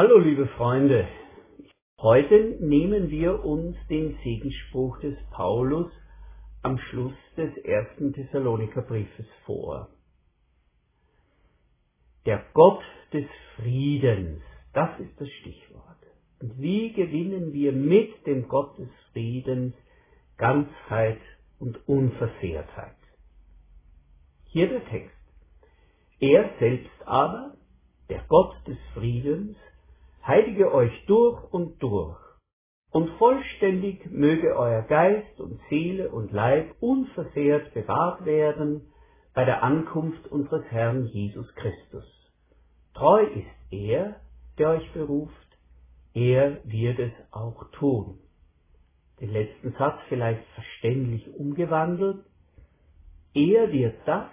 Hallo liebe Freunde, heute nehmen wir uns den Segensspruch des Paulus am Schluss des ersten Thessalonikerbriefes vor. Der Gott des Friedens, das ist das Stichwort. Und wie gewinnen wir mit dem Gott des Friedens Ganzheit und Unversehrtheit? Hier der Text. Er selbst aber, der Gott des Friedens, heilige euch durch und durch, und vollständig möge euer Geist und Seele und Leib unversehrt bewahrt werden bei der Ankunft unseres Herrn Jesus Christus. Treu ist er, der euch beruft, er wird es auch tun. Den letzten Satz vielleicht verständlich umgewandelt. Er wird das,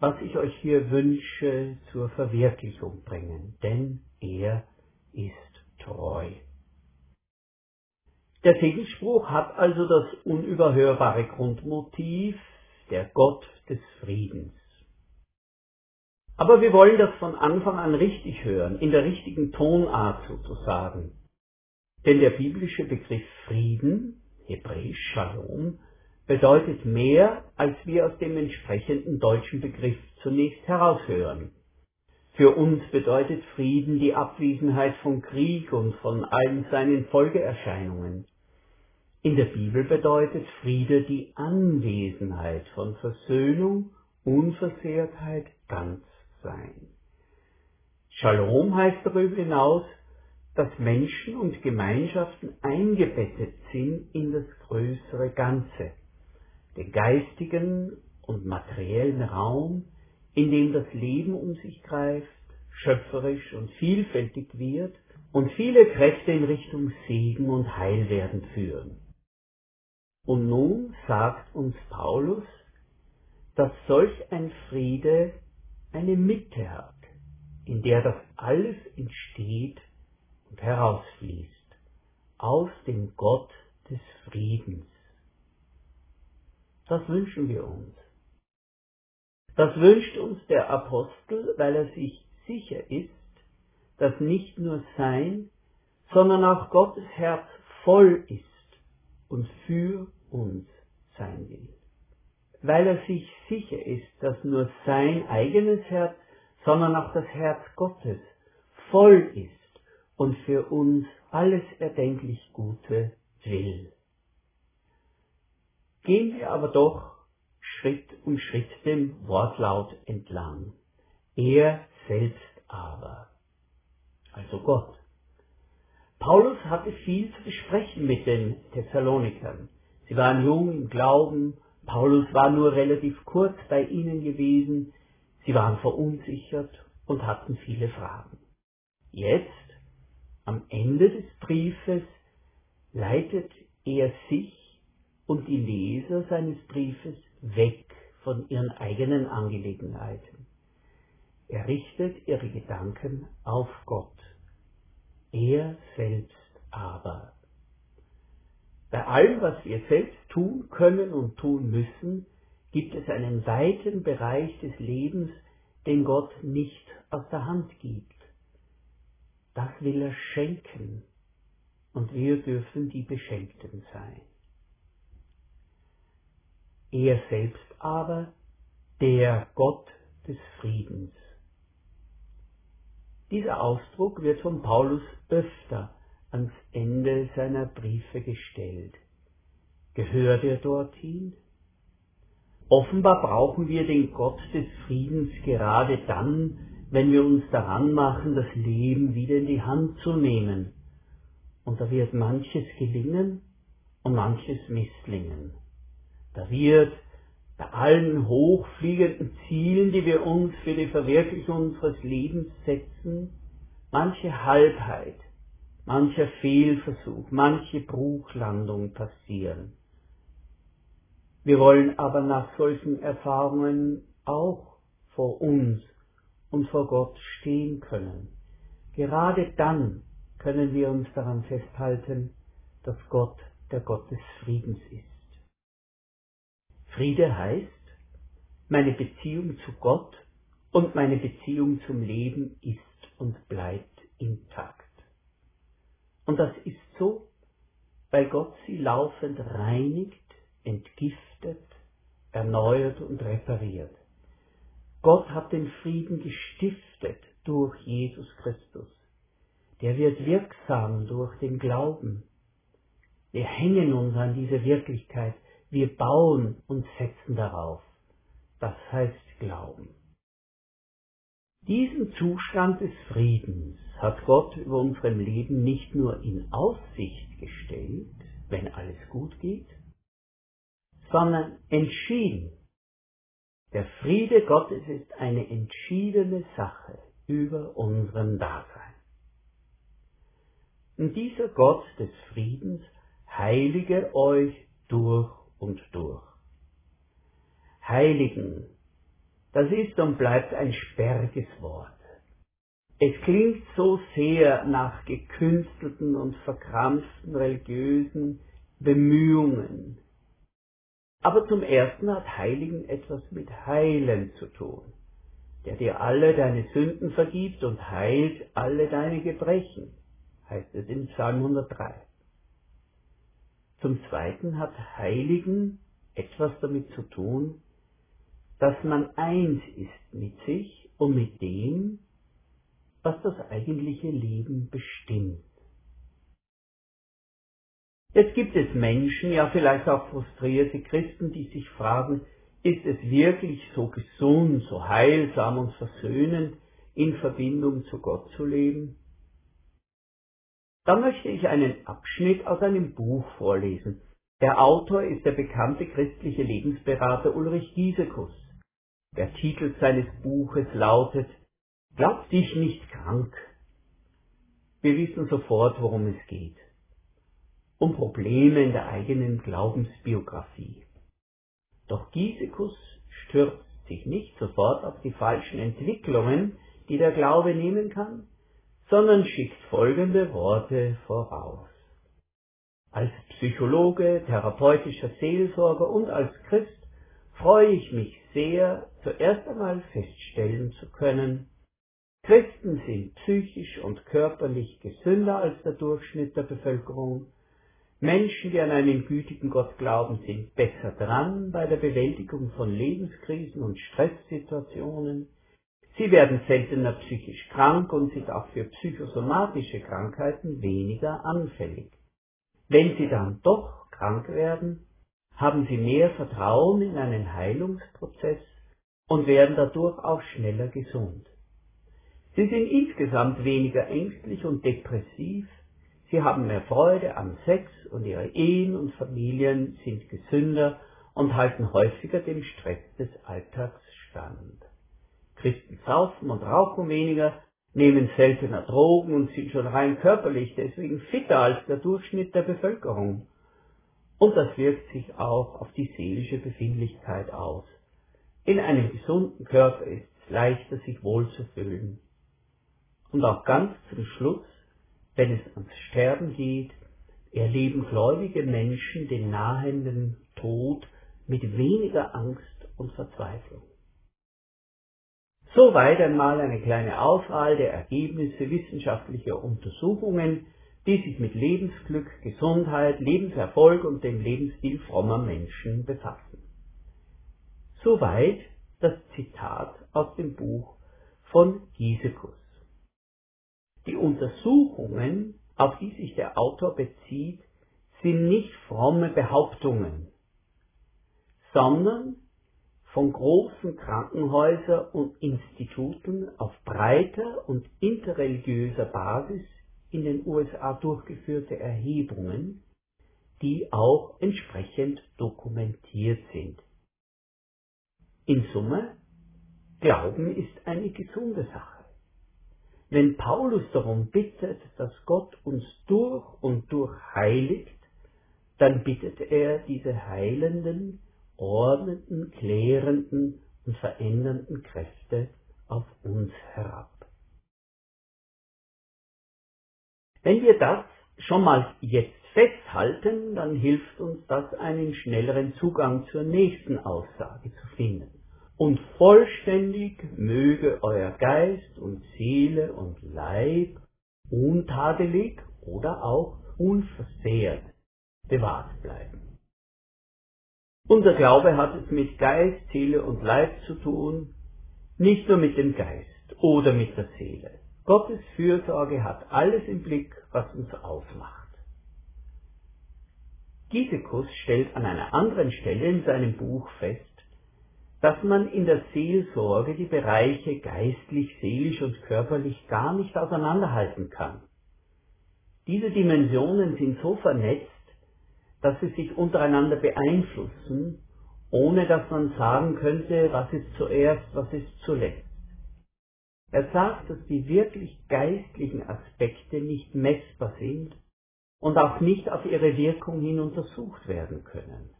was ich euch hier wünsche, zur Verwirklichung bringen, denn er ist treu. Der Segensspruch hat also das unüberhörbare Grundmotiv, der Gott des Friedens. Aber wir wollen das von Anfang an richtig hören, in der richtigen Tonart sozusagen. Denn der biblische Begriff Frieden, hebräisch Shalom, bedeutet mehr, als wir aus dem entsprechenden deutschen Begriff zunächst heraushören. Für uns bedeutet Frieden die Abwesenheit von Krieg und von allen seinen Folgeerscheinungen. In der Bibel bedeutet Friede die Anwesenheit von Versöhnung, Unversehrtheit, Ganzsein. Shalom heißt darüber hinaus, dass Menschen und Gemeinschaften eingebettet sind in das größere Ganze, den geistigen und materiellen Raum, in dem das Leben um sich greift, schöpferisch und vielfältig wird und viele Kräfte in Richtung Segen und Heilwerden führen. Und nun sagt uns Paulus, dass solch ein Friede eine Mitte hat, in der das alles entsteht und herausfließt, aus dem Gott des Friedens. Das wünschen wir uns. Das wünscht uns der Apostel, weil er sich sicher ist, dass nicht nur sein, sondern auch Gottes Herz voll ist und für uns sein will. Weil er sich sicher ist, dass nur sein eigenes Herz, sondern auch das Herz Gottes voll ist und für uns alles erdenklich Gute will. Gehen wir aber doch Schritt um Schritt dem Wortlaut entlang. Er selbst aber, also Gott. Paulus hatte viel zu besprechen mit den Thessalonikern. Sie waren jung im Glauben, Paulus war nur relativ kurz bei ihnen gewesen, sie waren verunsichert und hatten viele Fragen. Jetzt, am Ende des Briefes, leitet er sich und die Leser seines Briefes weg von ihren eigenen Angelegenheiten. Er richtet ihre Gedanken auf Gott. Er selbst aber. Bei allem, was wir selbst tun können und tun müssen, gibt es einen weiten Bereich des Lebens, den Gott nicht aus der Hand gibt. Das will er schenken und wir dürfen die Beschenkten sein. Er selbst aber, der Gott des Friedens. Dieser Ausdruck wird von Paulus öfter ans Ende seiner Briefe gestellt. Gehört er dorthin? Offenbar brauchen wir den Gott des Friedens gerade dann, wenn wir uns daran machen, das Leben wieder in die Hand zu nehmen. Und da wird manches gelingen und manches misslingen. Da wird bei allen hochfliegenden Zielen, die wir uns für die Verwirklichung unseres Lebens setzen, manche Halbheit, mancher Fehlversuch, manche Bruchlandung passieren. Wir wollen aber nach solchen Erfahrungen auch vor uns und vor Gott stehen können. Gerade dann können wir uns daran festhalten, dass Gott der Gott des Friedens ist. Friede heißt, meine Beziehung zu Gott und meine Beziehung zum Leben ist und bleibt intakt. Und das ist so, weil Gott sie laufend reinigt, entgiftet, erneuert und repariert. Gott hat den Frieden gestiftet durch Jesus Christus. Der wird wirksam durch den Glauben. Wir hängen uns an diese Wirklichkeit, wir bauen und setzen darauf. Das heißt Glauben. Diesen Zustand des Friedens hat Gott über unserem Leben nicht nur in Aussicht gestellt, wenn alles gut geht, sondern entschieden. Der Friede Gottes ist eine entschiedene Sache über unserem Dasein. Und dieser Gott des Friedens heilige euch durch und durch. Heiligen, das ist und bleibt ein sperriges Wort. Es klingt so sehr nach gekünstelten und verkrampften religiösen Bemühungen. Aber zum ersten hat Heiligen etwas mit Heilen zu tun, der dir alle deine Sünden vergibt und heilt alle deine Gebrechen, heißt es in Psalm 103. Zum zweiten hat Heiligen etwas damit zu tun, dass man eins ist mit sich und mit dem, was das eigentliche Leben bestimmt. Jetzt gibt es Menschen, ja vielleicht auch frustrierte Christen, die sich fragen, ist es wirklich so gesund, so heilsam und versöhnend, in Verbindung zu Gott zu leben? Da möchte ich einen Abschnitt aus einem Buch vorlesen. Der Autor ist der bekannte christliche Lebensberater Ulrich Giesekus. Der Titel seines Buches lautet Glaub dich nicht krank. Wir wissen sofort, worum es geht. Um Probleme in der eigenen Glaubensbiografie. Doch Giesekus stürzt sich nicht sofort auf die falschen Entwicklungen, die der Glaube nehmen kann, sondern schickt folgende Worte voraus. Als Psychologe, therapeutischer Seelsorger und als Christ freue ich mich sehr, zuerst einmal feststellen zu können, Christen sind psychisch und körperlich gesünder als der Durchschnitt der Bevölkerung. Menschen, die an einen gütigen Gott glauben, sind besser dran bei der Bewältigung von Lebenskrisen und Stresssituationen. Sie werden seltener psychisch krank und sind auch für psychosomatische Krankheiten weniger anfällig. Wenn sie dann doch krank werden, haben sie mehr Vertrauen in einen Heilungsprozess und werden dadurch auch schneller gesund. Sie sind insgesamt weniger ängstlich und depressiv, sie haben mehr Freude am Sex und ihre Ehen und Familien sind gesünder und halten häufiger dem Stress des Alltags stand. Christen saufen und rauchen weniger, nehmen seltener Drogen und sind schon rein körperlich deswegen fitter als der Durchschnitt der Bevölkerung. Und das wirkt sich auch auf die seelische Befindlichkeit aus. In einem gesunden Körper ist es leichter, sich wohl zu fühlen. Und auch ganz zum Schluss, wenn es ans Sterben geht, erleben gläubige Menschen den nahenden Tod mit weniger Angst und Verzweiflung. Soweit einmal eine kleine Auswahl der Ergebnisse wissenschaftlicher Untersuchungen, die sich mit Lebensglück, Gesundheit, Lebenserfolg und dem Lebensstil frommer Menschen befassen. Soweit das Zitat aus dem Buch von Giesekus. Die Untersuchungen, auf die sich der Autor bezieht, sind nicht fromme Behauptungen, sondern von großen Krankenhäusern und Instituten auf breiter und interreligiöser Basis in den USA durchgeführte Erhebungen, die auch entsprechend dokumentiert sind. In Summe, Glauben ist eine gesunde Sache. Wenn Paulus darum bittet, dass Gott uns durch und durch heiligt, dann bittet er diese heilenden, ordnenden, klärenden und verändernden Kräfte auf uns herab. Wenn wir das schon mal jetzt festhalten, dann hilft uns das, einen schnelleren Zugang zur nächsten Aussage zu finden. Und vollständig möge euer Geist und Seele und Leib untadelig oder auch unversehrt bewahrt bleiben. Unser Glaube hat es mit Geist, Seele und Leib zu tun, nicht nur mit dem Geist oder mit der Seele. Gottes Fürsorge hat alles im Blick, was uns ausmacht. Giesekus stellt an einer anderen Stelle in seinem Buch fest, dass man in der Seelsorge die Bereiche geistlich, seelisch und körperlich gar nicht auseinanderhalten kann. Diese Dimensionen sind so vernetzt, dass sie sich untereinander beeinflussen, ohne dass man sagen könnte, was ist zuerst, was ist zuletzt. Er sagt, dass die wirklich geistlichen Aspekte nicht messbar sind und auch nicht auf ihre Wirkung hin untersucht werden können.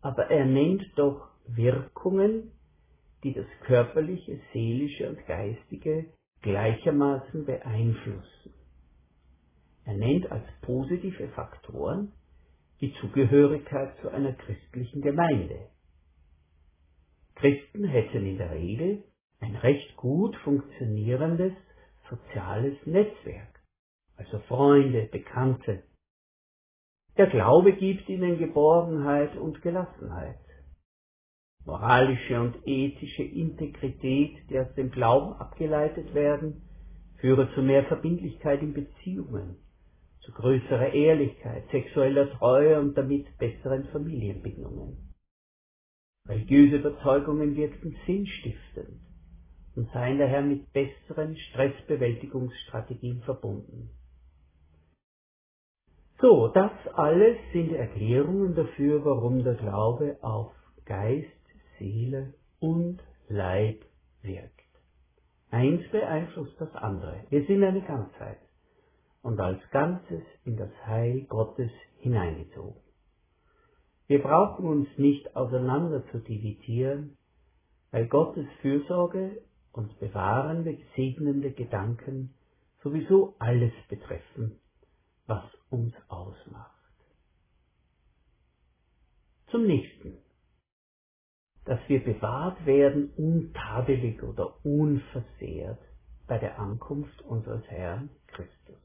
Aber er nennt doch Wirkungen, die das körperliche, seelische und geistige gleichermaßen beeinflussen. Er nennt als positive Faktoren die Zugehörigkeit zu einer christlichen Gemeinde. Christen hätten in der Regel ein recht gut funktionierendes soziales Netzwerk, also Freunde, Bekannte. Der Glaube gibt ihnen Geborgenheit und Gelassenheit. Moralische und ethische Integrität, die aus dem Glauben abgeleitet werden, führe zu mehr Verbindlichkeit in Beziehungen zu größerer Ehrlichkeit, sexueller Treue und damit besseren Familienbindungen. Religiöse Überzeugungen wirkten sinnstiftend und seien daher mit besseren Stressbewältigungsstrategien verbunden. So, das alles sind Erklärungen dafür, warum der Glaube auf Geist, Seele und Leib wirkt. Eins beeinflusst das andere. Wir sind eine Ganzheit und als Ganzes in das Heil Gottes hineingezogen. Wir brauchen uns nicht auseinander zu dividieren, weil Gottes Fürsorge und bewahrende, segnende Gedanken sowieso alles betreffen, was uns ausmacht. Zum nächsten, dass wir bewahrt werden, untadelig oder unversehrt bei der Ankunft unseres Herrn Christus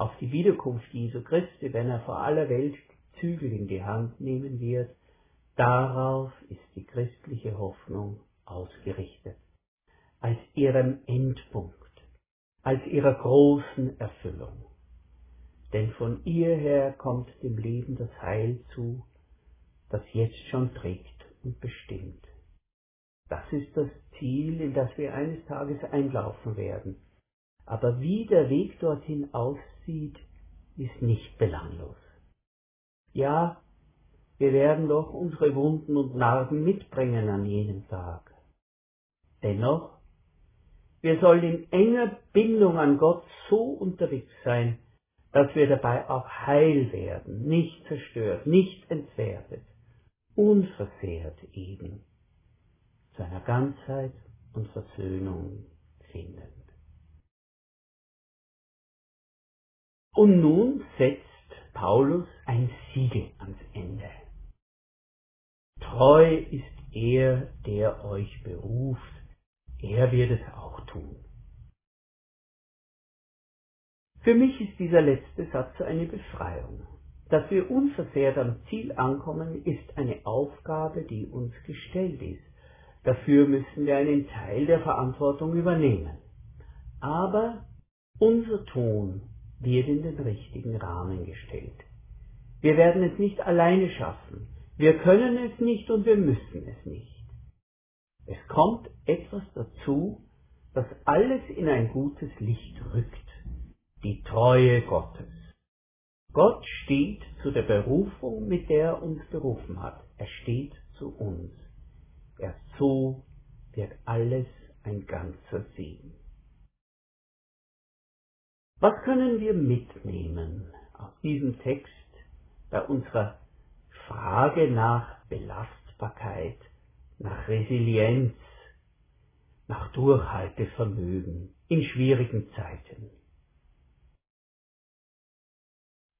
auf die Wiederkunft Jesu Christi, wenn er vor aller Welt Zügel in die Hand nehmen wird, darauf ist die christliche Hoffnung ausgerichtet, als ihrem Endpunkt, als ihrer großen Erfüllung. Denn von ihr her kommt dem Leben das Heil zu, das jetzt schon trägt und bestimmt. Das ist das Ziel, in das wir eines Tages einlaufen werden. Aber wie der Weg dorthin aussieht, sieht, ist nicht belanglos. Ja, wir werden doch unsere Wunden und Narben mitbringen an jenem Tag. Dennoch, wir sollen in enger Bindung an Gott so unterwegs sein, dass wir dabei auch heil werden, nicht zerstört, nicht entwertet, unversehrt eben, zu einer Ganzheit und Versöhnung finden. Und nun setzt Paulus ein Siegel ans Ende. Treu ist er, der euch beruft, er wird es auch tun. Für mich ist dieser letzte Satz eine Befreiung. Dass wir unversehrt am Ziel ankommen, ist eine Aufgabe, die uns gestellt ist. Dafür müssen wir einen Teil der Verantwortung übernehmen. Aber unser Ton wird in den richtigen Rahmen gestellt. Wir werden es nicht alleine schaffen. Wir können es nicht und wir müssen es nicht. Es kommt etwas dazu, das alles in ein gutes Licht rückt. Die Treue Gottes. Gott steht zu der Berufung, mit der er uns berufen hat. Er steht zu uns. Erst so wird alles ein ganzer Segen. Was können wir mitnehmen aus diesem Text bei unserer Frage nach Belastbarkeit, nach Resilienz, nach Durchhaltevermögen in schwierigen Zeiten?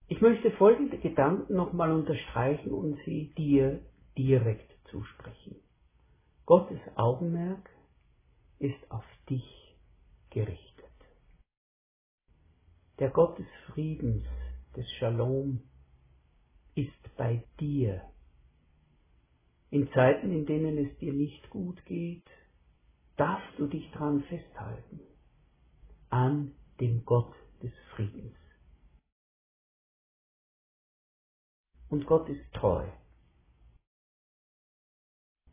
Ich möchte folgende Gedanken nochmal unterstreichen und sie dir direkt zusprechen. Gottes Augenmerk ist auf dich gerichtet. Der Gott des Friedens, des Shalom, ist bei dir. In Zeiten, in denen es dir nicht gut geht, darfst du dich dran festhalten, an dem Gott des Friedens. Und Gott ist treu.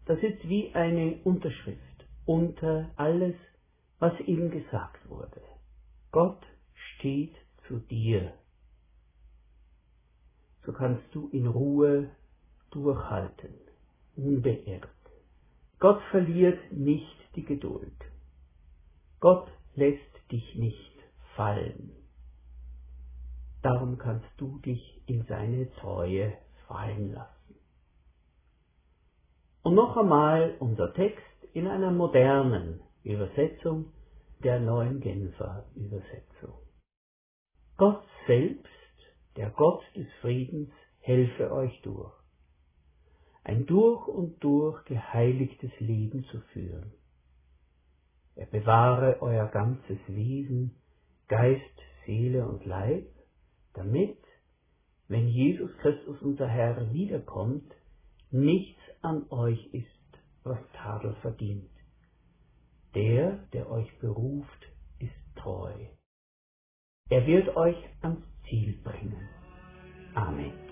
Das ist wie eine Unterschrift unter alles, was ihm gesagt wurde. Gott steht zu dir. So kannst du in Ruhe durchhalten, unbeirrt. Gott verliert nicht die Geduld. Gott lässt dich nicht fallen. Darum kannst du dich in seine Treue fallen lassen. Und noch einmal unser Text in einer modernen Übersetzung der neuen Genfer Übersetzung. Gott selbst, der Gott des Friedens, helfe euch durch, ein durch und durch geheiligtes Leben zu führen. Er bewahre euer ganzes Wesen, Geist, Seele und Leib, damit, wenn Jesus Christus unser Herr wiederkommt, nichts an euch ist, was Tadel verdient. Der, der euch beruft, ist treu. Er wird euch ans Ziel bringen. Amen.